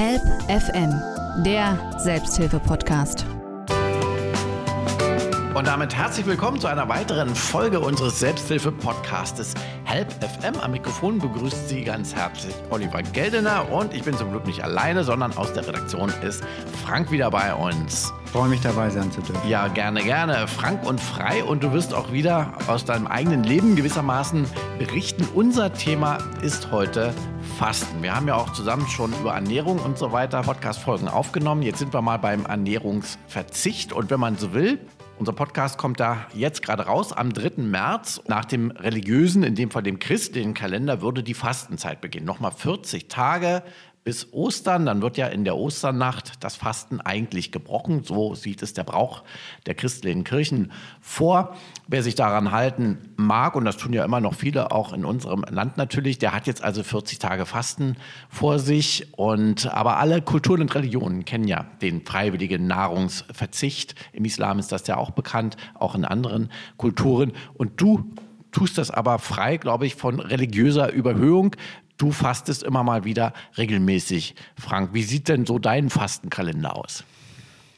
Help FM, der Selbsthilfe-Podcast. Und damit herzlich willkommen zu einer weiteren Folge unseres Selbsthilfe-Podcastes Help FM. Am Mikrofon begrüßt Sie ganz herzlich Oliver Geldener und ich bin zum Glück nicht alleine, sondern aus der Redaktion ist Frank wieder bei uns. Freue mich dabei sein zu dürfen. Ja, gerne, gerne. Frank und frei und du wirst auch wieder aus deinem eigenen Leben gewissermaßen berichten. Unser Thema ist heute Fasten. Wir haben ja auch zusammen schon über Ernährung und so weiter Podcast-Folgen aufgenommen. Jetzt sind wir mal beim Ernährungsverzicht und wenn man so will, unser Podcast kommt da jetzt gerade raus. Am 3. März, nach dem religiösen, in dem Fall dem christlichen Kalender, würde die Fastenzeit beginnen. Nochmal 40 Tage bis Ostern. Dann wird ja in der Osternacht das Fasten eigentlich gebrochen. So sieht es der Brauch der christlichen Kirchen vor. Wer sich daran halten mag, und das tun ja immer noch viele, auch in unserem Land natürlich, der hat jetzt also 40 Tage Fasten vor sich. Und aber alle Kulturen und Religionen kennen ja den freiwilligen Nahrungsverzicht. Im Islam ist das ja auch bekannt, auch in anderen Kulturen. Und du tust das aber frei, glaube ich, von religiöser Überhöhung. Du fastest immer mal wieder regelmäßig. Frank, wie sieht denn so dein Fastenkalender aus?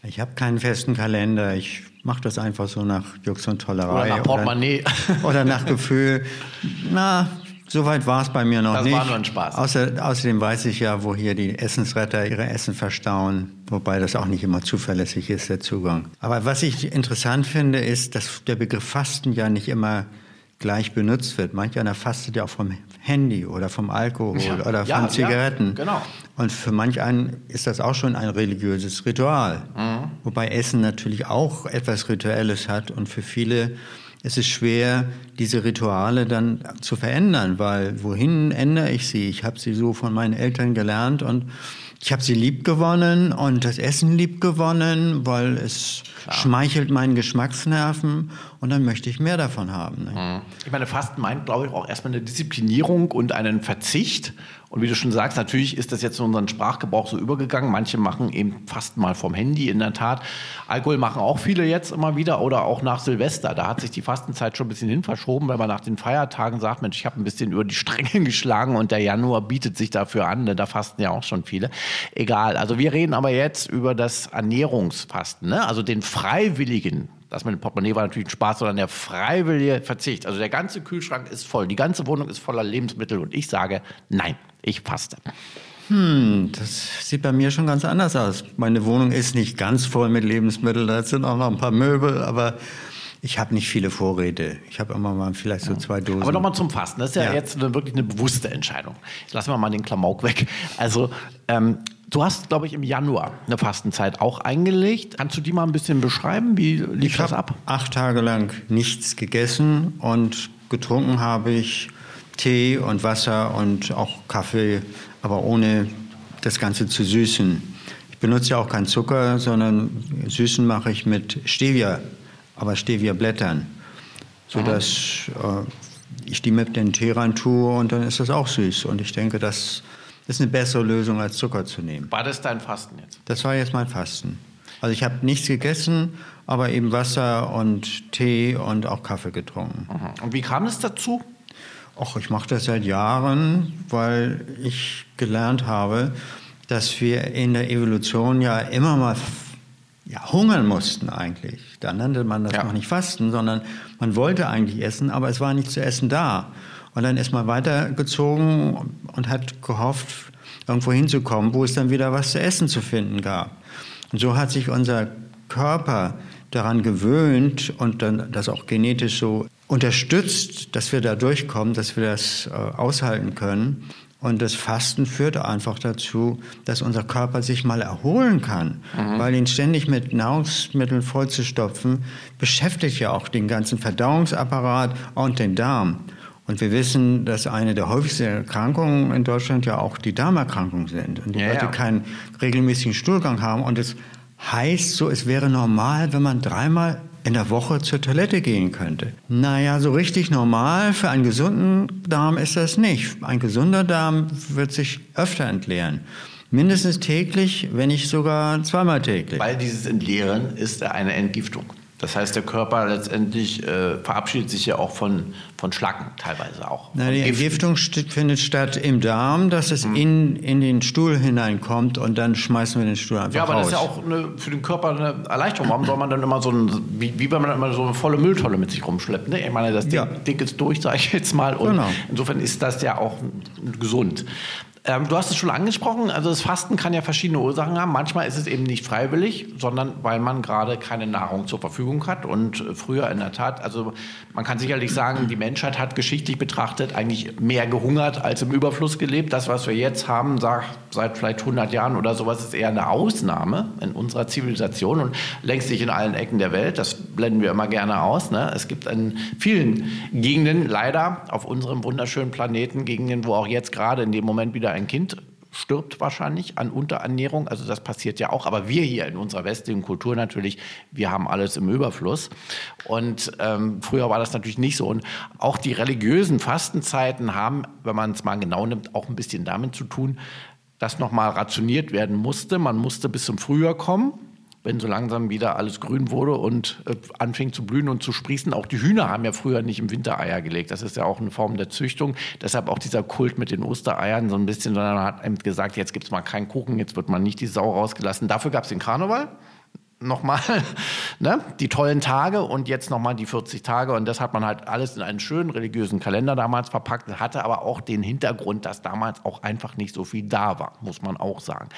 Ich habe keinen festen Kalender. Ich mache das einfach so nach Jux und Tollerei. Oder nach Portemonnaie. Oder, oder nach Gefühl. Na, so weit war es bei mir noch das nicht. Das war nur ein Spaß. Außer, außerdem weiß ich ja, wo hier die Essensretter ihre Essen verstauen, wobei das auch nicht immer zuverlässig ist, der Zugang. Aber was ich interessant finde, ist, dass der Begriff Fasten ja nicht immer gleich benutzt wird. Manch einer fastet ja auch vom Handy oder vom Alkohol ja, oder von ja, Zigaretten. Ja, genau. Und für manch einen ist das auch schon ein religiöses Ritual. Mhm. Wobei Essen natürlich auch etwas Rituelles hat und für viele ist es schwer, diese Rituale dann zu verändern, weil wohin ändere ich sie? Ich habe sie so von meinen Eltern gelernt und ich habe sie lieb gewonnen und das Essen lieb gewonnen, weil es Klar. schmeichelt meinen Geschmacksnerven und dann möchte ich mehr davon haben. Ne? Mhm. Ich meine, Fasten meint, glaube ich, auch erstmal eine Disziplinierung und einen Verzicht. Und wie du schon sagst, natürlich ist das jetzt in unseren Sprachgebrauch so übergegangen. Manche machen eben Fasten mal vom Handy, in der Tat. Alkohol machen auch viele jetzt immer wieder oder auch nach Silvester. Da hat sich die Fastenzeit schon ein bisschen hin verschoben, weil man nach den Feiertagen sagt, Mensch, ich habe ein bisschen über die Stränge geschlagen und der Januar bietet sich dafür an. Ne? Da fasten ja auch schon viele. Egal. Also wir reden aber jetzt über das Ernährungsfasten, ne? also den freiwilligen das mit dem Portemonnaie war natürlich ein Spaß, sondern der freiwillige Verzicht. Also der ganze Kühlschrank ist voll, die ganze Wohnung ist voller Lebensmittel und ich sage, nein, ich faste. Hm, das sieht bei mir schon ganz anders aus. Meine Wohnung ist nicht ganz voll mit Lebensmitteln, da sind auch noch ein paar Möbel, aber ich habe nicht viele Vorräte. Ich habe immer mal vielleicht so zwei Dosen. Aber nochmal zum Fasten. Das ist ja, ja. jetzt eine, wirklich eine bewusste Entscheidung. Lassen wir mal den Klamauk weg. Also ähm, Du hast, glaube ich, im Januar eine Fastenzeit auch eingelegt. Kannst du die mal ein bisschen beschreiben? Wie lief ich das ab? Acht Tage lang nichts gegessen und getrunken habe ich Tee und Wasser und auch Kaffee, aber ohne das Ganze zu süßen. Ich benutze ja auch keinen Zucker, sondern Süßen mache ich mit Stevia, aber Stevia-Blättern, sodass äh, ich die mit den Tee rein tue und dann ist das auch süß. Und ich denke, das ist eine bessere Lösung, als Zucker zu nehmen. War das dein Fasten jetzt? Das war jetzt mein Fasten. Also ich habe nichts gegessen, aber eben Wasser und Tee und auch Kaffee getrunken. Mhm. Und wie kam es dazu? Ach, ich mache das seit Jahren, weil ich gelernt habe, dass wir in der Evolution ja immer mal ja, hungern mussten eigentlich. Da nannte man das ja. noch nicht Fasten, sondern man wollte eigentlich essen, aber es war nicht zu essen da. Und dann ist man weitergezogen und hat gehofft, irgendwo hinzukommen, wo es dann wieder was zu essen zu finden gab. Und so hat sich unser Körper daran gewöhnt und dann das auch genetisch so unterstützt, dass wir da durchkommen, dass wir das äh, aushalten können. Und das Fasten führt einfach dazu, dass unser Körper sich mal erholen kann, mhm. weil ihn ständig mit Nahrungsmitteln vollzustopfen, beschäftigt ja auch den ganzen Verdauungsapparat und den Darm. Und wir wissen, dass eine der häufigsten Erkrankungen in Deutschland ja auch die Darmerkrankungen sind. Und die ja, Leute ja. keinen regelmäßigen Stuhlgang haben. Und es heißt so, es wäre normal, wenn man dreimal in der Woche zur Toilette gehen könnte. Naja, so richtig normal für einen gesunden Darm ist das nicht. Ein gesunder Darm wird sich öfter entleeren. Mindestens täglich, wenn nicht sogar zweimal täglich. Weil dieses Entleeren ist eine Entgiftung. Das heißt, der Körper letztendlich äh, verabschiedet sich ja auch von, von Schlacken teilweise auch. Na, die Entgiftung findet statt im Darm, dass es mhm. in, in den Stuhl hineinkommt und dann schmeißen wir den Stuhl einfach raus. Ja, aber raus. das ist ja auch eine, für den Körper eine Erleichterung. Warum soll man dann immer so ein, wie, wie wenn man immer so eine volle Mülltonne mit sich rumschleppt? Ne? Ich meine, das Ding, ja. Ding ist durch, sage ich jetzt mal. Und genau. insofern ist das ja auch gesund. Ähm, du hast es schon angesprochen, also das Fasten kann ja verschiedene Ursachen haben. Manchmal ist es eben nicht freiwillig, sondern weil man gerade keine Nahrung zur Verfügung hat. Und äh, früher in der Tat, also man kann sicherlich sagen, die Menschheit hat geschichtlich betrachtet eigentlich mehr gehungert als im Überfluss gelebt. Das, was wir jetzt haben, seit vielleicht 100 Jahren oder sowas, ist eher eine Ausnahme in unserer Zivilisation und längst nicht in allen Ecken der Welt. Das blenden wir immer gerne aus. Ne? Es gibt in vielen Gegenden leider auf unserem wunderschönen Planeten Gegenden, wo auch jetzt gerade in dem Moment wieder ein Kind stirbt wahrscheinlich an Unterernährung. Also das passiert ja auch. Aber wir hier in unserer westlichen Kultur natürlich, wir haben alles im Überfluss. Und ähm, früher war das natürlich nicht so. Und auch die religiösen Fastenzeiten haben, wenn man es mal genau nimmt, auch ein bisschen damit zu tun, dass nochmal rationiert werden musste. Man musste bis zum Frühjahr kommen wenn so langsam wieder alles grün wurde und äh, anfing zu blühen und zu sprießen. Auch die Hühner haben ja früher nicht im Winter Eier gelegt. Das ist ja auch eine Form der Züchtung. Deshalb auch dieser Kult mit den Ostereiern so ein bisschen, sondern man hat gesagt, jetzt gibt es mal keinen Kuchen, jetzt wird man nicht die Sau rausgelassen. Dafür gab es den Karneval nochmal ne, die tollen Tage und jetzt nochmal die 40 Tage. Und das hat man halt alles in einen schönen religiösen Kalender damals verpackt, hatte aber auch den Hintergrund, dass damals auch einfach nicht so viel da war, muss man auch sagen.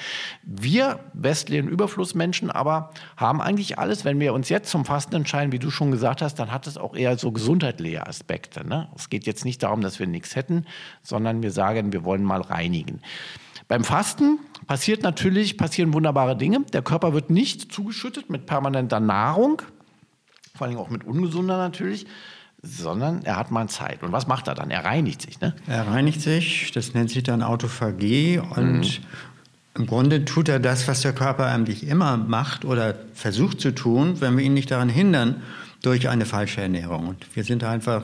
Wir westlichen Überflussmenschen aber haben eigentlich alles, wenn wir uns jetzt zum Fasten entscheiden, wie du schon gesagt hast, dann hat es auch eher so gesundheitliche Aspekte. Ne? Es geht jetzt nicht darum, dass wir nichts hätten, sondern wir sagen, wir wollen mal reinigen. Beim Fasten passiert natürlich, passieren wunderbare Dinge. Der Körper wird nicht zugeschüttet mit permanenter Nahrung, vor allem auch mit ungesunder natürlich, sondern er hat mal Zeit. Und was macht er dann? Er reinigt sich. Ne? Er reinigt sich, das nennt sich dann Autophagie und mhm. Im Grunde tut er das, was der Körper eigentlich immer macht oder versucht zu tun, wenn wir ihn nicht daran hindern, durch eine falsche Ernährung. Und wir sind einfach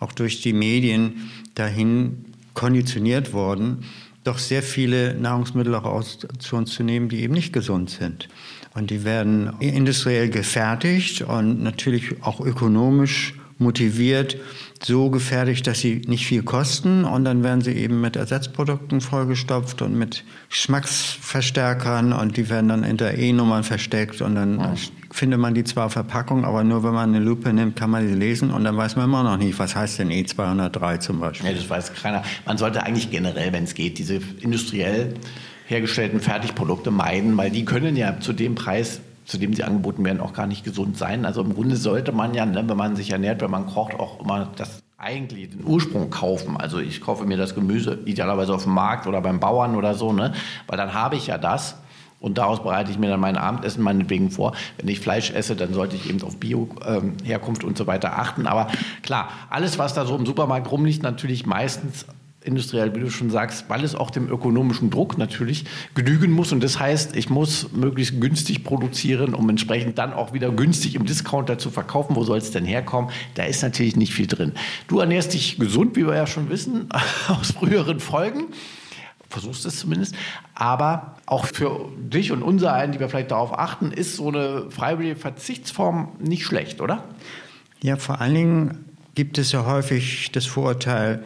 auch durch die Medien dahin konditioniert worden, doch sehr viele Nahrungsmittel auch aus, zu uns zu nehmen, die eben nicht gesund sind. Und die werden industriell gefertigt und natürlich auch ökonomisch motiviert so gefertigt, dass sie nicht viel kosten und dann werden sie eben mit Ersatzprodukten vollgestopft und mit Geschmacksverstärkern und die werden dann hinter E-Nummern versteckt und dann ja. Findet man die zwar Verpackung, aber nur wenn man eine Lupe nimmt, kann man sie lesen und dann weiß man immer noch nicht, was heißt denn E203 zum Beispiel. Ja, das weiß keiner. Man sollte eigentlich generell, wenn es geht, diese industriell hergestellten Fertigprodukte meiden, weil die können ja zu dem Preis zu dem sie angeboten werden, auch gar nicht gesund sein. Also im Grunde sollte man ja, ne, wenn man sich ernährt, wenn man kocht, auch immer das eigentlich den Ursprung kaufen. Also ich kaufe mir das Gemüse idealerweise auf dem Markt oder beim Bauern oder so, ne? weil dann habe ich ja das. Und daraus bereite ich mir dann mein Abendessen meinetwegen vor. Wenn ich Fleisch esse, dann sollte ich eben auf Bio-Herkunft ähm, und so weiter achten. Aber klar, alles, was da so im Supermarkt rumliegt, natürlich meistens industriell, wie du schon sagst, weil es auch dem ökonomischen Druck natürlich genügen muss. Und das heißt, ich muss möglichst günstig produzieren, um entsprechend dann auch wieder günstig im Discounter zu verkaufen. Wo soll es denn herkommen? Da ist natürlich nicht viel drin. Du ernährst dich gesund, wie wir ja schon wissen, aus früheren Folgen. Versuchst es zumindest. Aber auch für dich und unser einen, die wir vielleicht darauf achten, ist so eine freiwillige Verzichtsform nicht schlecht, oder? Ja, vor allen Dingen gibt es ja häufig das Vorurteil,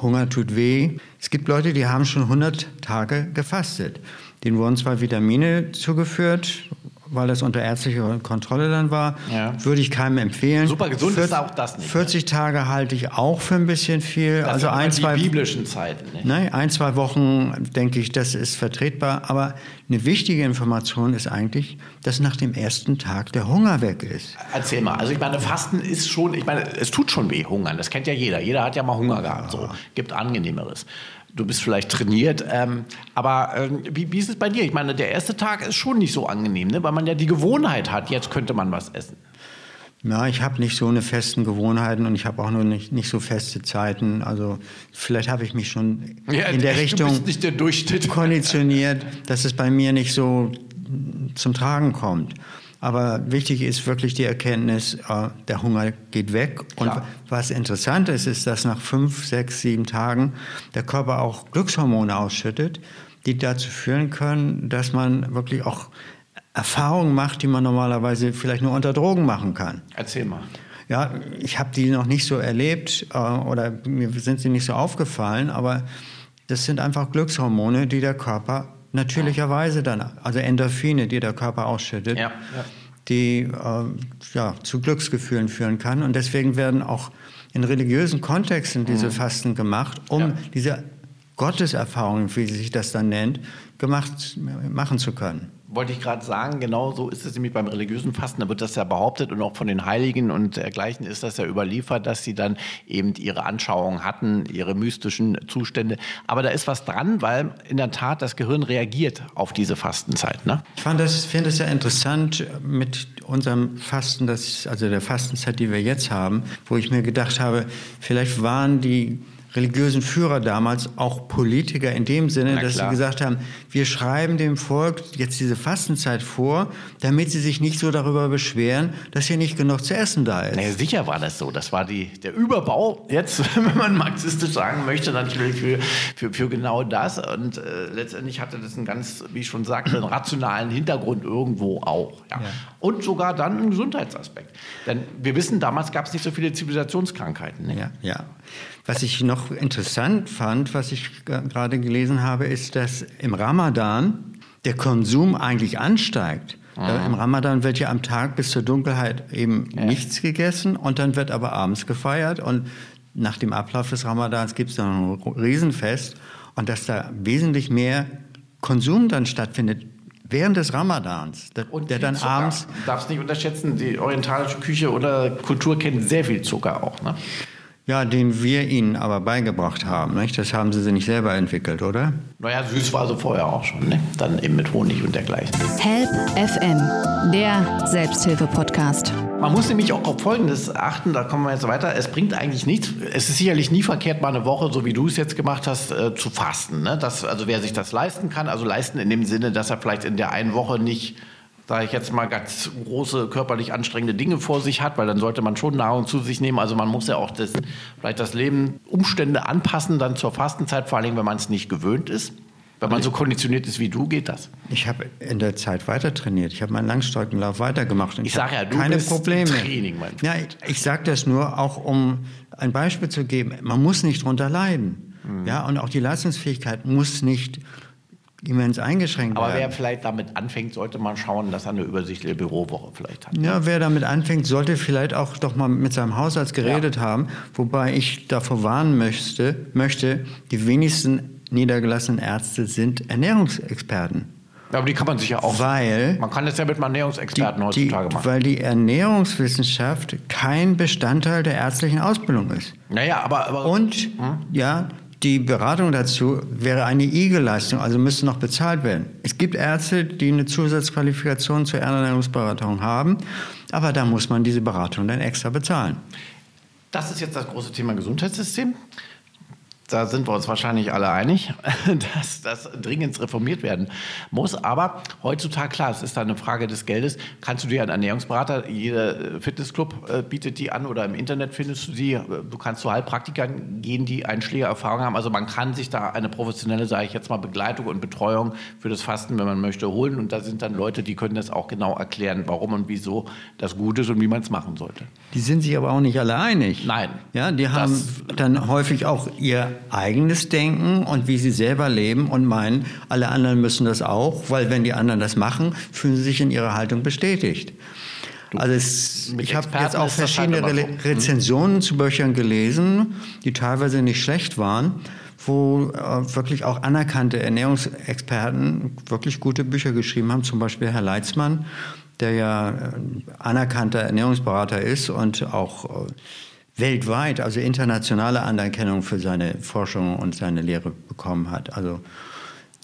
Hunger tut weh. Es gibt Leute, die haben schon 100 Tage gefastet. Denen wurden zwar Vitamine zugeführt, weil das unter ärztlicher Kontrolle dann war, ja. würde ich keinem empfehlen. Super gesund 40, ist auch das nicht. 40 ne? Tage halte ich auch für ein bisschen viel. Das also ein, zwei biblischen Zeiten. Nicht? Ne, ein, zwei Wochen denke ich, das ist vertretbar. Aber eine wichtige Information ist eigentlich, dass nach dem ersten Tag der Hunger weg ist. Erzähl mal. Also ich meine, Fasten ist schon, ich meine, es tut schon weh, Hungern. Das kennt ja jeder. Jeder hat ja mal Hunger gehabt. So gibt angenehmeres du bist vielleicht trainiert. Ähm, aber äh, wie, wie, ist es bei dir? Ich meine, der erste Tag ist schon nicht so angenehm, ne? weil man ja die Gewohnheit hat, jetzt könnte man was essen. Ja, ich habe nicht so eine festen Gewohnheiten und ich habe auch nur nicht, nicht so feste Zeiten. Also vielleicht habe ich mich schon ja, in der Richtung der konditioniert, dass es bei mir nicht so zum Tragen kommt. Aber wichtig ist wirklich die Erkenntnis, äh, der Hunger geht weg. Und Klar. was interessant ist, ist, dass nach fünf, sechs, sieben Tagen der Körper auch Glückshormone ausschüttet, die dazu führen können, dass man wirklich auch Erfahrungen macht, die man normalerweise vielleicht nur unter Drogen machen kann. Erzähl mal. Ja, ich habe die noch nicht so erlebt äh, oder mir sind sie nicht so aufgefallen, aber das sind einfach Glückshormone, die der Körper natürlicherweise dann, also Endorphine, die der Körper ausschüttet, ja, die äh, ja, zu Glücksgefühlen führen kann. Und deswegen werden auch in religiösen Kontexten diese mhm. Fasten gemacht, um ja. diese Gotteserfahrungen, wie sich das dann nennt, gemacht, machen zu können wollte ich gerade sagen, genau so ist es nämlich beim religiösen Fasten. Da wird das ja behauptet und auch von den Heiligen und dergleichen ist das ja überliefert, dass sie dann eben ihre Anschauungen hatten, ihre mystischen Zustände. Aber da ist was dran, weil in der Tat das Gehirn reagiert auf diese Fastenzeit. Ne? Ich fand das, finde es ja interessant mit unserem Fasten, das, also der Fastenzeit, die wir jetzt haben, wo ich mir gedacht habe, vielleicht waren die religiösen Führer damals auch Politiker in dem Sinne, dass sie gesagt haben, wir schreiben dem Volk jetzt diese Fastenzeit vor, damit sie sich nicht so darüber beschweren, dass hier nicht genug zu essen da ist. Naja, sicher war das so. Das war die, der Überbau jetzt, wenn man marxistisch sagen möchte, natürlich für, für, für genau das. Und äh, letztendlich hatte das einen ganz, wie ich schon sagte, einen rationalen Hintergrund irgendwo auch. Ja. ja. Und sogar dann einen Gesundheitsaspekt. Denn wir wissen, damals gab es nicht so viele Zivilisationskrankheiten. Ne? Ja, ja. Was ich noch interessant fand, was ich gerade gelesen habe, ist, dass im Ramadan der Konsum eigentlich ansteigt. Mhm. Im Ramadan wird ja am Tag bis zur Dunkelheit eben ja. nichts gegessen und dann wird aber abends gefeiert und nach dem Ablauf des Ramadans gibt es dann ein Riesenfest und dass da wesentlich mehr Konsum dann stattfindet während des Ramadans, der, und der dann Zucker. abends. Darfst nicht unterschätzen, die orientalische Küche oder Kultur kennt sehr viel Zucker auch. Ne? Ja, den wir ihnen aber beigebracht haben. Nicht? Das haben sie nicht selber entwickelt, oder? Naja, süß war sie vorher auch schon. Ne? Dann eben mit Honig und dergleichen. Help FM, der Selbsthilfe-Podcast. Man muss nämlich auch auf Folgendes achten, da kommen wir jetzt weiter. Es bringt eigentlich nichts. Es ist sicherlich nie verkehrt, mal eine Woche, so wie du es jetzt gemacht hast, äh, zu fasten. Ne? Das, also wer sich das leisten kann, also leisten in dem Sinne, dass er vielleicht in der einen Woche nicht sage ich jetzt mal, ganz große körperlich anstrengende Dinge vor sich hat, weil dann sollte man schon Nahrung zu sich nehmen. Also man muss ja auch das, vielleicht das Leben, Umstände anpassen dann zur Fastenzeit, vor allem wenn man es nicht gewöhnt ist. Wenn man so konditioniert ist wie du, geht das. Ich habe in der Zeit weiter trainiert. Ich habe meinen Langstreckenlauf weitergemacht. Ich, ich sage ja, du keine bist Probleme. Training, mein Ja, ich, ich sage das nur auch, um ein Beispiel zu geben. Man muss nicht drunter leiden. Mhm. Ja, und auch die Leistungsfähigkeit muss nicht immens eingeschränkt Aber werden. wer vielleicht damit anfängt, sollte mal schauen, dass er eine übersichtliche Bürowoche vielleicht hat. Ja, wer damit anfängt, sollte vielleicht auch doch mal mit seinem Hausarzt geredet ja. haben. Wobei ich davor warnen möchte, möchte, die wenigsten niedergelassenen Ärzte sind Ernährungsexperten. Ja, aber die kann man sich ja auch. Weil. Man kann das ja mit einem Ernährungsexperten die, heutzutage machen. Weil die Ernährungswissenschaft kein Bestandteil der ärztlichen Ausbildung ist. Naja, aber. aber Und, hm? ja, die Beratung dazu wäre eine IG-Leistung, also müsste noch bezahlt werden. Es gibt Ärzte, die eine Zusatzqualifikation zur Ernährungsberatung haben, aber da muss man diese Beratung dann extra bezahlen. Das ist jetzt das große Thema Gesundheitssystem da sind wir uns wahrscheinlich alle einig, dass das dringend reformiert werden muss. Aber heutzutage, klar, es ist da eine Frage des Geldes. Kannst du dir einen Ernährungsberater, jeder Fitnessclub äh, bietet die an oder im Internet findest du die. Du kannst zu Heilpraktikern gehen, die Einschlägererfahrung haben. Also man kann sich da eine professionelle, sage ich jetzt mal, Begleitung und Betreuung für das Fasten, wenn man möchte, holen. Und da sind dann Leute, die können das auch genau erklären, warum und wieso das gut ist und wie man es machen sollte. Die sind sich aber auch nicht alle einig. Nein. Ja, die haben dann häufig auch ihr eigenes Denken und wie sie selber leben und meinen, alle anderen müssen das auch, weil wenn die anderen das machen, fühlen sie sich in ihrer Haltung bestätigt. Also es, ich habe jetzt auch verschiedene Re hm? Rezensionen zu Büchern gelesen, die teilweise nicht schlecht waren, wo äh, wirklich auch anerkannte Ernährungsexperten wirklich gute Bücher geschrieben haben, zum Beispiel Herr Leitzmann, der ja äh, anerkannter Ernährungsberater ist und auch äh, weltweit, also internationale Anerkennung für seine Forschung und seine Lehre bekommen hat. Also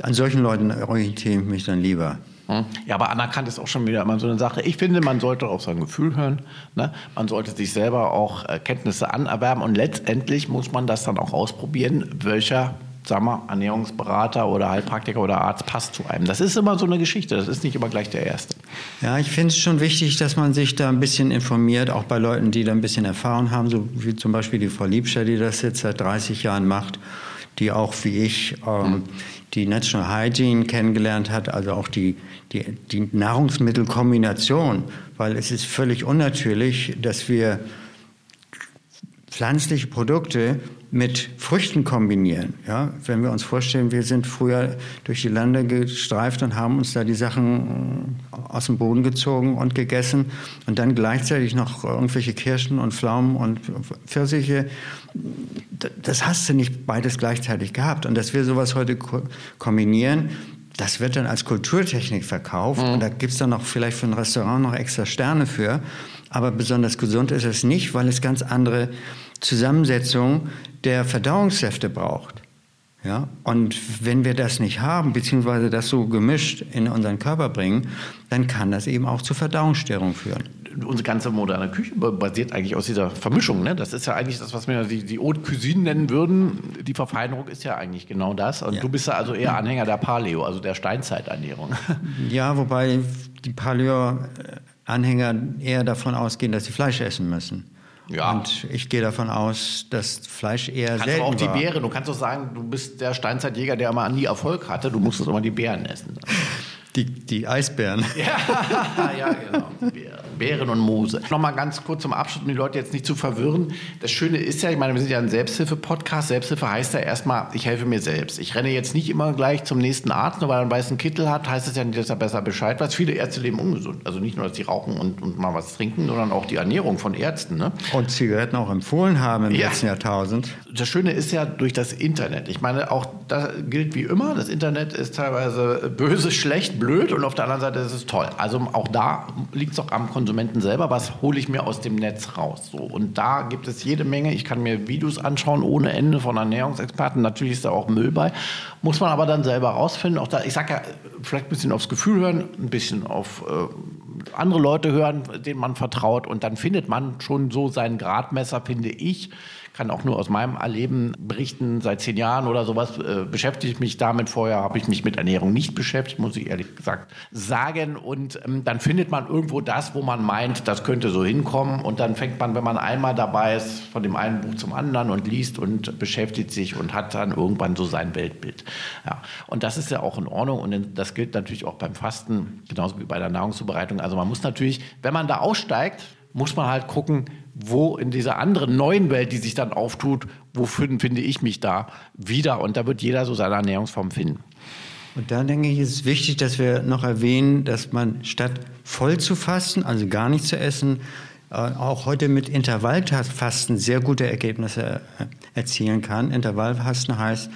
an solchen Leuten orientiere ich mich dann lieber. Hm? Ja, aber anerkannt ist auch schon wieder immer so eine Sache. Ich finde, man sollte auf sein Gefühl hören. Ne? Man sollte sich selber auch äh, Kenntnisse anerwerben und letztendlich muss man das dann auch ausprobieren, welcher sagen wir, Ernährungsberater oder Heilpraktiker oder Arzt passt zu einem. Das ist immer so eine Geschichte. Das ist nicht immer gleich der Erste. Ja, ich finde es schon wichtig, dass man sich da ein bisschen informiert, auch bei Leuten, die da ein bisschen Erfahrung haben, so wie zum Beispiel die Frau Liebscher, die das jetzt seit 30 Jahren macht. die auch wie ich ähm, die National Hygiene kennengelernt hat, also auch die, die, die Nahrungsmittelkombination, weil es ist völlig unnatürlich, dass wir pflanzliche Produkte mit Früchten kombinieren. Ja? Wenn wir uns vorstellen, wir sind früher durch die Lande gestreift und haben uns da die Sachen äh, aus dem Boden gezogen und gegessen und dann gleichzeitig noch irgendwelche Kirschen und Pflaumen und Pfirsiche. Das hast du nicht beides gleichzeitig gehabt. Und dass wir sowas heute kombinieren, das wird dann als Kulturtechnik verkauft mhm. und da gibt es dann noch vielleicht für ein Restaurant noch extra Sterne für. Aber besonders gesund ist es nicht, weil es ganz andere Zusammensetzung der Verdauungssäfte braucht. Ja? Und wenn wir das nicht haben, beziehungsweise das so gemischt in unseren Körper bringen, dann kann das eben auch zu Verdauungsstörungen führen. Unsere ganze moderne Küche basiert eigentlich aus dieser Vermischung. Ne? Das ist ja eigentlich das, was wir die, die Haute Cuisine nennen würden. Die Verfeinerung ist ja eigentlich genau das. Und ja. du bist ja also eher Anhänger der Paleo, also der Steinzeiternährung. Ja, wobei die Paleo-Anhänger eher davon ausgehen, dass sie Fleisch essen müssen. Ja. Und ich gehe davon aus, dass Fleisch eher kannst selten aber auch die war. Beeren. Du kannst doch sagen, du bist der Steinzeitjäger, der immer nie Erfolg hatte. Du musstest immer die Beeren essen. Die, die Eisbären. Ja, ja genau. Bären und Moose. Nochmal ganz kurz zum Abschluss, um die Leute jetzt nicht zu verwirren. Das Schöne ist ja, ich meine, wir sind ja ein Selbsthilfe-Podcast. Selbsthilfe heißt ja erstmal, ich helfe mir selbst. Ich renne jetzt nicht immer gleich zum nächsten Arzt, nur weil er einen weißen Kittel hat, heißt es ja nicht, dass er besser Bescheid weiß. Viele Ärzte leben ungesund. Also nicht nur, dass sie rauchen und, und mal was trinken, sondern auch die Ernährung von Ärzten. Ne? Und Zigaretten auch empfohlen haben im ja. letzten Jahrtausend. Das Schöne ist ja durch das Internet. Ich meine, auch das gilt wie immer. Das Internet ist teilweise böse, schlecht, blöd und auf der anderen Seite ist es toll. Also auch da liegt es auch am Konsumenten selber, was hole ich mir aus dem Netz raus. So. Und da gibt es jede Menge. Ich kann mir Videos anschauen ohne Ende von Ernährungsexperten. Natürlich ist da auch Müll bei. Muss man aber dann selber rausfinden. Auch da, ich sage ja, vielleicht ein bisschen aufs Gefühl hören, ein bisschen auf äh, andere Leute hören, denen man vertraut. Und dann findet man schon so seinen Gradmesser, finde ich kann auch nur aus meinem Erleben berichten. Seit zehn Jahren oder sowas äh, beschäftige ich mich damit. Vorher habe ich mich mit Ernährung nicht beschäftigt, muss ich ehrlich gesagt sagen. Und ähm, dann findet man irgendwo das, wo man meint, das könnte so hinkommen. Und dann fängt man, wenn man einmal dabei ist, von dem einen Buch zum anderen und liest und beschäftigt sich und hat dann irgendwann so sein Weltbild. Ja. Und das ist ja auch in Ordnung. Und das gilt natürlich auch beim Fasten, genauso wie bei der Nahrungszubereitung. Also man muss natürlich, wenn man da aussteigt, muss man halt gucken, wo in dieser anderen neuen Welt, die sich dann auftut, wo finde ich mich da wieder? Und da wird jeder so seine Ernährungsform finden. Und da denke ich, ist es wichtig, dass wir noch erwähnen, dass man statt voll zu fasten, also gar nicht zu essen, äh, auch heute mit Intervallfasten sehr gute Ergebnisse äh, erzielen kann. Intervallfasten heißt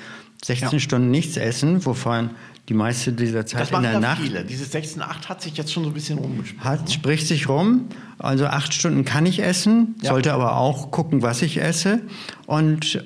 16 ja. Stunden nichts essen, wovon die meiste dieser Zeit das in der Nacht. Viele. Dieses 16, 8 hat sich jetzt schon so ein bisschen rumgesprochen. Hat, ne? spricht sich rum. Also acht Stunden kann ich essen, ja. sollte aber auch gucken, was ich esse. Und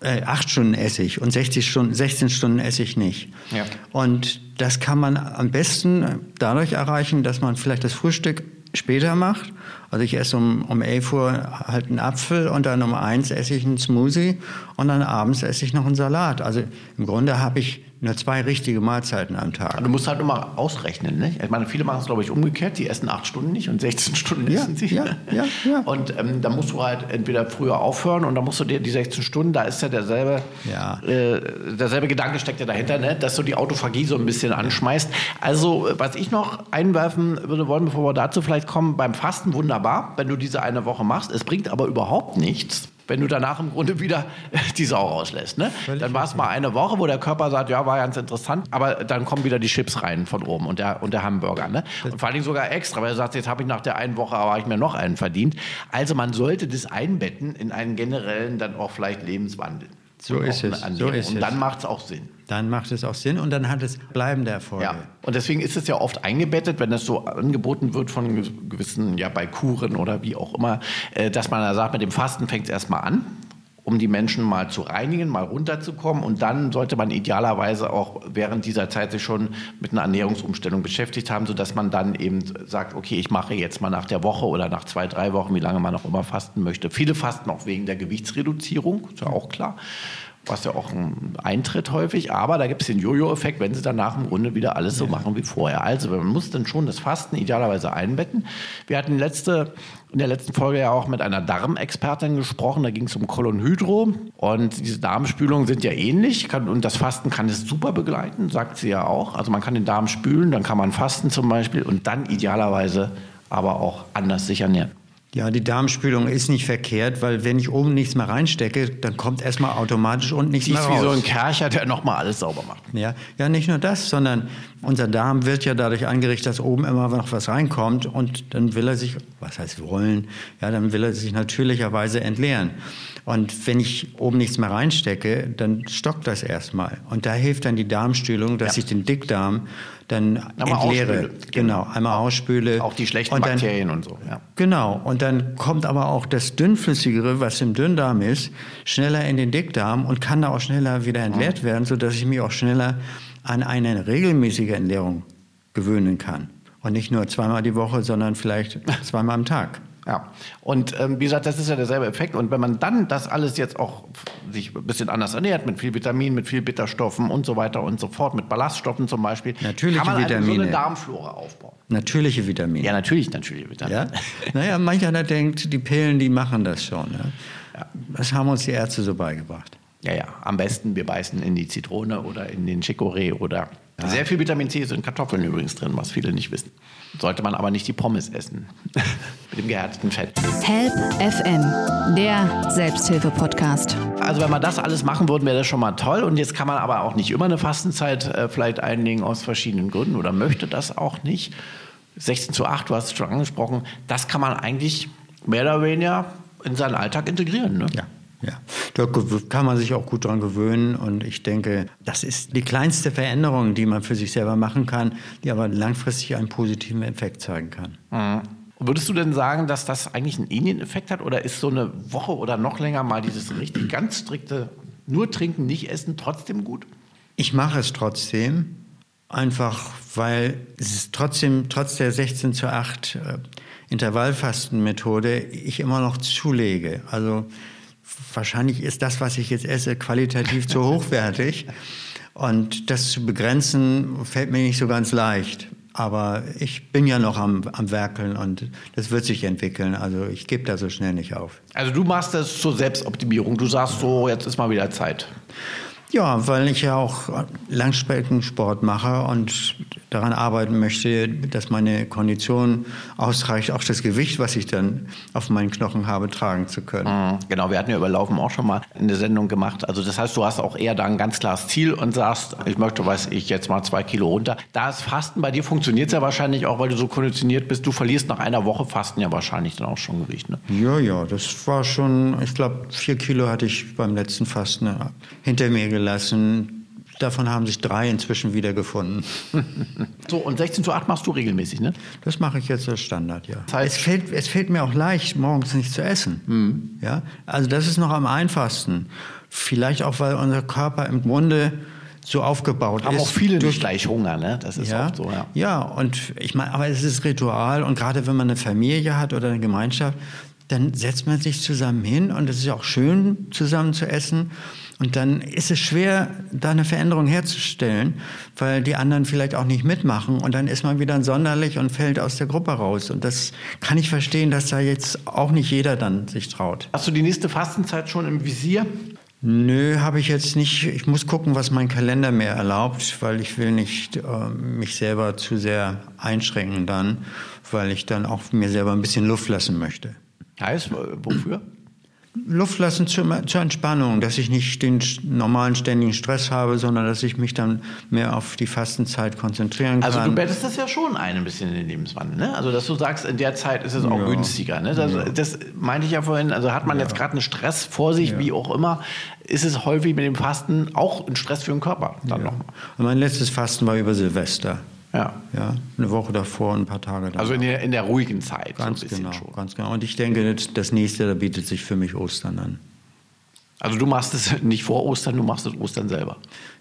äh, acht Stunden esse ich und 60 Stunden, 16 Stunden esse ich nicht. Ja. Und das kann man am besten dadurch erreichen, dass man vielleicht das Frühstück später macht. Also ich esse um, um 11 Uhr halt einen Apfel und dann um 1 esse ich einen Smoothie und dann abends esse ich noch einen Salat. Also im Grunde habe ich nur zwei richtige Mahlzeiten am Tag. Du musst halt immer ausrechnen. Ne? Ich meine, viele machen es, glaube ich, umgekehrt. Die essen acht Stunden nicht und 16 Stunden ja, essen sie. Ja, ja, ja. Und ähm, da musst du halt entweder früher aufhören und dann musst du dir die 16 Stunden, da ist ja derselbe, ja. Äh, derselbe Gedanke steckt ja dahinter, ne? dass du die Autophagie so ein bisschen anschmeißt. Also, was ich noch einwerfen würde wollen, bevor wir dazu vielleicht kommen, beim Fasten wunderbar, wenn du diese eine Woche machst. Es bringt aber überhaupt nichts, wenn du danach im Grunde wieder die Sau rauslässt. Ne? Dann war es mal eine Woche, wo der Körper sagt, ja, war ganz interessant, aber dann kommen wieder die Chips rein von oben und der, und der Hamburger. Ne? Und vor allen Dingen sogar extra, weil er sagt, jetzt habe ich nach der einen Woche, aber ich mir noch einen verdient. Also man sollte das einbetten in einen generellen, dann auch vielleicht Lebenswandel. So ist es. So ist und dann macht es auch Sinn. Dann macht es auch Sinn und dann hat es bleibende Erfolge. Ja. Und deswegen ist es ja oft eingebettet, wenn das so angeboten wird von gewissen, ja bei Kuren oder wie auch immer, äh, dass man da sagt, mit dem Fasten fängt es erstmal an um die Menschen mal zu reinigen, mal runterzukommen. Und dann sollte man idealerweise auch während dieser Zeit sich schon mit einer Ernährungsumstellung beschäftigt haben, sodass man dann eben sagt, okay, ich mache jetzt mal nach der Woche oder nach zwei, drei Wochen, wie lange man auch immer fasten möchte. Viele fasten auch wegen der Gewichtsreduzierung, ist ja auch klar. Was ja auch ein Eintritt häufig. Aber da gibt es den Jojo-Effekt, wenn sie dann nach dem Runde wieder alles so ja. machen wie vorher. Also man muss dann schon das Fasten idealerweise einbetten. Wir hatten letzte, in der letzten Folge ja auch mit einer Darmexpertin gesprochen. Da ging es um Kolonhydro. Und diese Darmspülungen sind ja ähnlich. Und das Fasten kann es super begleiten, sagt sie ja auch. Also man kann den Darm spülen, dann kann man fasten zum Beispiel und dann idealerweise aber auch anders sich ernähren. Ja, die Darmspülung ist nicht verkehrt, weil wenn ich oben nichts mehr reinstecke, dann kommt erstmal automatisch unten nichts mehr raus. ist wie so ein Kercher, der nochmal alles sauber macht. Ja, ja, nicht nur das, sondern unser Darm wird ja dadurch angerichtet, dass oben immer noch was reinkommt und dann will er sich, was heißt wollen, ja, dann will er sich natürlicherweise entleeren. Und wenn ich oben nichts mehr reinstecke, dann stockt das erstmal. Und da hilft dann die Darmstülung, dass ja. ich den Dickdarm dann einmal entleere. Ausspüle. Genau, einmal ausspüle. Auch die schlechten und dann, Bakterien und so. Ja. Genau. Und dann kommt aber auch das Dünnflüssigere, was im Dünndarm ist, schneller in den Dickdarm und kann da auch schneller wieder entleert mhm. werden, sodass ich mich auch schneller an eine regelmäßige Entleerung gewöhnen kann. Und nicht nur zweimal die Woche, sondern vielleicht zweimal am Tag. Ja, und ähm, wie gesagt, das ist ja derselbe Effekt. Und wenn man dann das alles jetzt auch sich ein bisschen anders ernährt, mit viel Vitamin, mit viel Bitterstoffen und so weiter und so fort, mit Ballaststoffen zum Beispiel, natürliche kann man Vitamine. so eine Darmflora aufbauen. Natürliche Vitamine. Ja, natürlich natürliche Vitamine. Ja? naja, manch einer denkt, die Pillen, die machen das schon. Ne? Ja. Das haben uns die Ärzte so beigebracht. Ja, ja, am besten wir beißen in die Zitrone oder in den Chicorée oder ja. sehr viel Vitamin C ist in Kartoffeln übrigens drin, was viele nicht wissen. Sollte man aber nicht die Pommes essen. Mit dem gehärteten Fett. Help FM, der Selbsthilfe-Podcast. Also wenn man das alles machen würde, wäre das schon mal toll. Und jetzt kann man aber auch nicht immer eine Fastenzeit äh, vielleicht einlegen aus verschiedenen Gründen oder möchte das auch nicht. 16 zu 8, du hast es schon angesprochen, das kann man eigentlich mehr oder weniger in seinen Alltag integrieren. Ne? Ja. Ja, da kann man sich auch gut dran gewöhnen und ich denke, das ist die kleinste Veränderung, die man für sich selber machen kann, die aber langfristig einen positiven Effekt zeigen kann. Mhm. Würdest du denn sagen, dass das eigentlich einen Ähnlichen-Effekt hat oder ist so eine Woche oder noch länger mal dieses richtig ganz strikte nur trinken, nicht essen trotzdem gut? Ich mache es trotzdem, einfach weil es ist trotzdem, trotz der 16 zu 8 äh, Intervallfastenmethode, ich immer noch zulege. Also wahrscheinlich ist das, was ich jetzt esse, qualitativ zu hochwertig. Und das zu begrenzen, fällt mir nicht so ganz leicht. Aber ich bin ja noch am, am Werkeln und das wird sich entwickeln. Also ich gebe da so schnell nicht auf. Also du machst das zur Selbstoptimierung. Du sagst so, jetzt ist mal wieder Zeit. Ja, weil ich ja auch Langstreckensport mache und daran arbeiten möchte, dass meine Kondition ausreicht, auch das Gewicht, was ich dann auf meinen Knochen habe, tragen zu können. Mhm, genau, wir hatten ja über Laufen auch schon mal eine Sendung gemacht. Also das heißt, du hast auch eher da ein ganz klares Ziel und sagst, ich möchte, weiß ich, jetzt mal zwei Kilo runter. Da ist Fasten bei dir funktioniert es ja wahrscheinlich auch, weil du so konditioniert bist. Du verlierst nach einer Woche Fasten ja wahrscheinlich dann auch schon Gewicht. Ne? Ja, ja, das war schon, ich glaube, vier Kilo hatte ich beim letzten Fasten hinter mir gelassen. Davon haben sich drei inzwischen wiedergefunden. so, und 16 zu 8 machst du regelmäßig, ne? Das mache ich jetzt als Standard, ja. Das heißt, es, fällt, es fällt mir auch leicht, morgens nicht zu essen. Mhm. Ja? Also das ist noch am einfachsten. Vielleicht auch, weil unser Körper im Grunde so aufgebaut Haben ist. auch viele durch gleich Hunger, ne? Das ist ja, oft so, ja. Ja, und ich meine, aber es ist Ritual und gerade wenn man eine Familie hat oder eine Gemeinschaft, dann setzt man sich zusammen hin und es ist auch schön, zusammen zu essen. Und dann ist es schwer, da eine Veränderung herzustellen, weil die anderen vielleicht auch nicht mitmachen. Und dann ist man wieder sonderlich und fällt aus der Gruppe raus. Und das kann ich verstehen, dass da jetzt auch nicht jeder dann sich traut. Hast du die nächste Fastenzeit schon im Visier? Nö, habe ich jetzt nicht. Ich muss gucken, was mein Kalender mir erlaubt, weil ich will nicht äh, mich selber zu sehr einschränken dann, weil ich dann auch mir selber ein bisschen Luft lassen möchte. Heißt, wofür? Luft lassen zur, zur, Entspannung, dass ich nicht den normalen ständigen Stress habe, sondern dass ich mich dann mehr auf die Fastenzeit konzentrieren kann. Also du bettest das ja schon ein, ein bisschen in den Lebenswandel, ne? Also dass du sagst, in der Zeit ist es auch ja. günstiger, ne? Das, ja. das, meinte ich ja vorhin, also hat man ja. jetzt gerade einen Stress vor sich, wie auch immer, ist es häufig mit dem Fasten auch ein Stress für den Körper dann nochmal. Und mein letztes Fasten war über Silvester. Ja. ja. Eine Woche davor, ein paar Tage davor. Also in der, in der ruhigen Zeit. Ganz so genau, schon. ganz genau. Und ich denke, das nächste, da bietet sich für mich Ostern an. Also du machst es nicht vor Ostern, du machst es Ostern selber.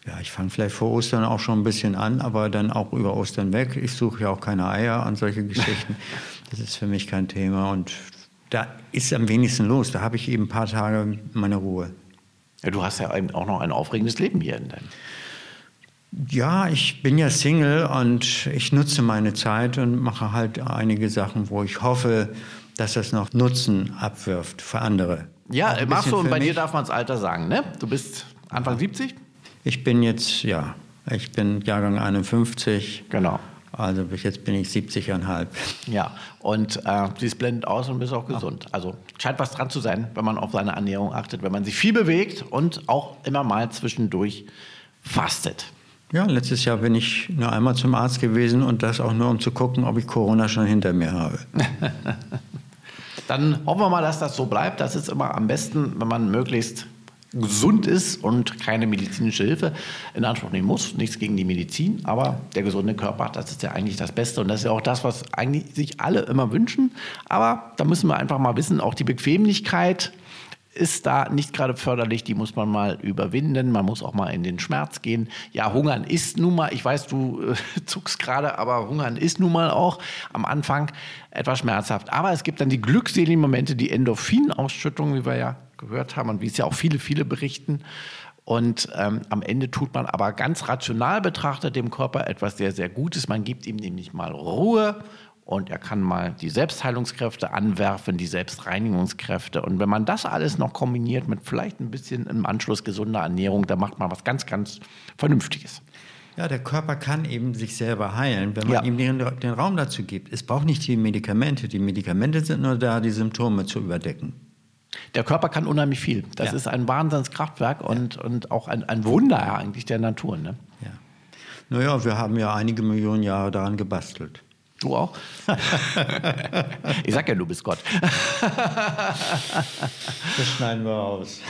Ja, ich fange vielleicht vor Ostern auch schon ein bisschen an, aber dann auch über Ostern weg. Ich suche ja auch keine Eier und solche Geschichten. das ist für mich kein Thema. Und da ist am wenigsten los. Da habe ich eben ein paar Tage meine Ruhe. Ja, du hast ja auch noch ein aufregendes Leben hier in deinem. Ja, ich bin ja Single und ich nutze meine Zeit und mache halt einige Sachen, wo ich hoffe, dass das noch Nutzen abwirft für andere. Ja, machst du und bei mich. dir darf man das Alter sagen, ne? Du bist Anfang 70? Ich bin jetzt, ja, ich bin Jahrgang 51. Genau. Also bis jetzt bin ich 70,5. Ja, und äh, siehst blendend aus und bist auch gesund. Ja. Also scheint was dran zu sein, wenn man auf seine Ernährung achtet, wenn man sich viel bewegt und auch immer mal zwischendurch fastet. Ja, letztes Jahr bin ich nur einmal zum Arzt gewesen und das auch nur, um zu gucken, ob ich Corona schon hinter mir habe. Dann hoffen wir mal, dass das so bleibt. Das ist immer am besten, wenn man möglichst gesund ist und keine medizinische Hilfe in Anspruch nehmen muss. Nichts gegen die Medizin, aber der gesunde Körper, das ist ja eigentlich das Beste und das ist ja auch das, was eigentlich sich alle immer wünschen. Aber da müssen wir einfach mal wissen, auch die Bequemlichkeit ist da nicht gerade förderlich, die muss man mal überwinden, man muss auch mal in den Schmerz gehen. Ja, Hungern ist nun mal, ich weiß, du äh, zuckst gerade, aber Hungern ist nun mal auch am Anfang etwas schmerzhaft. Aber es gibt dann die glückseligen Momente, die Endorphinausschüttung, wie wir ja gehört haben und wie es ja auch viele, viele berichten. Und ähm, am Ende tut man aber ganz rational betrachtet dem Körper etwas sehr, sehr Gutes. Man gibt ihm nämlich mal Ruhe und er kann mal die Selbstheilungskräfte anwerfen, die Selbstreinigungskräfte. Und wenn man das alles noch kombiniert mit vielleicht ein bisschen im Anschluss gesunder Ernährung, dann macht man was ganz, ganz Vernünftiges. Ja, der Körper kann eben sich selber heilen, wenn man ja. ihm den, den Raum dazu gibt. Es braucht nicht die Medikamente. Die Medikamente sind nur da, die Symptome zu überdecken. Der Körper kann unheimlich viel. Das ja. ist ein Wahnsinnskraftwerk ja. und, und auch ein, ein Wunder eigentlich der Natur. Ne? Ja. Naja, wir haben ja einige Millionen Jahre daran gebastelt. Du auch? ich sag ja, du bist Gott. das schneiden wir aus.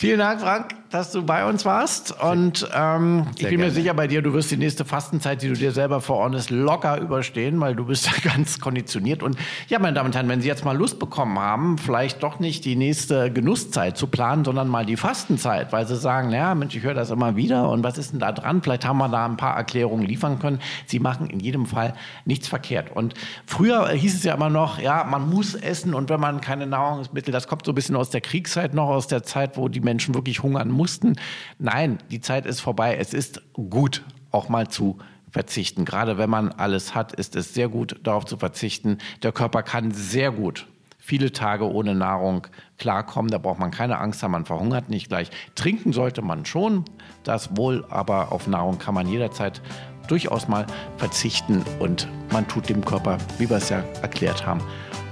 Vielen Dank, Frank, dass du bei uns warst. Und ähm, ich bin gerne. mir sicher bei dir, du wirst die nächste Fastenzeit, die du dir selber verordnest, locker überstehen, weil du bist ja ganz konditioniert. Und ja, meine Damen und Herren, wenn Sie jetzt mal Lust bekommen haben, vielleicht doch nicht die nächste Genusszeit zu planen, sondern mal die Fastenzeit, weil Sie sagen, ja, Mensch, ich höre das immer wieder und was ist denn da dran? Vielleicht haben wir da ein paar Erklärungen liefern können. Sie machen in jedem Fall nichts verkehrt. Und früher hieß es ja immer noch, ja, man muss essen und wenn man keine Nahrungsmittel, das kommt so ein bisschen aus der Kriegszeit noch, aus der Zeit, wo die Menschen wirklich hungern mussten. Nein, die Zeit ist vorbei. Es ist gut, auch mal zu verzichten. Gerade wenn man alles hat, ist es sehr gut, darauf zu verzichten. Der Körper kann sehr gut viele Tage ohne Nahrung klarkommen. Da braucht man keine Angst haben, man verhungert nicht gleich. Trinken sollte man schon, das wohl, aber auf Nahrung kann man jederzeit durchaus mal verzichten und man tut dem Körper, wie wir es ja erklärt haben,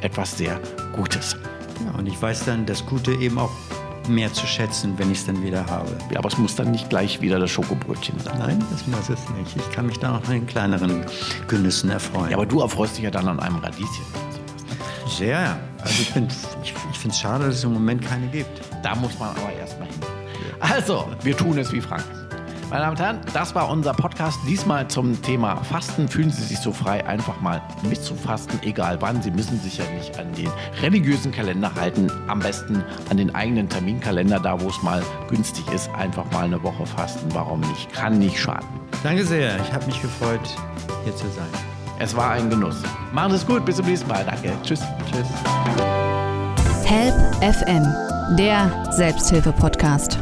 etwas sehr Gutes. Ja, und ich weiß dann das Gute eben auch mehr zu schätzen, wenn ich es dann wieder habe. Ja, aber es muss dann nicht gleich wieder das Schokobrötchen sein. Nein, das muss es nicht. Ich kann mich da noch an den kleineren Genüssen erfreuen. Ja, aber du erfreust dich ja dann an einem Radieschen. Sehr. Also ich, ich, ich finde es schade, dass es im Moment keine gibt. Da muss man aber erstmal hin. Also, wir tun es wie Frank. Meine Damen und Herren, das war unser Podcast diesmal zum Thema Fasten. Fühlen Sie sich so frei, einfach mal mitzufasten, egal wann. Sie müssen sich ja nicht an den religiösen Kalender halten. Am besten an den eigenen Terminkalender, da wo es mal günstig ist, einfach mal eine Woche fasten. Warum nicht? Kann nicht schaden. Danke sehr. Ich habe mich gefreut, hier zu sein. Es war ein Genuss. Machen Sie es gut. Bis zum nächsten Mal. Danke. Tschüss. Tschüss. Help FM, der Selbsthilfe-Podcast.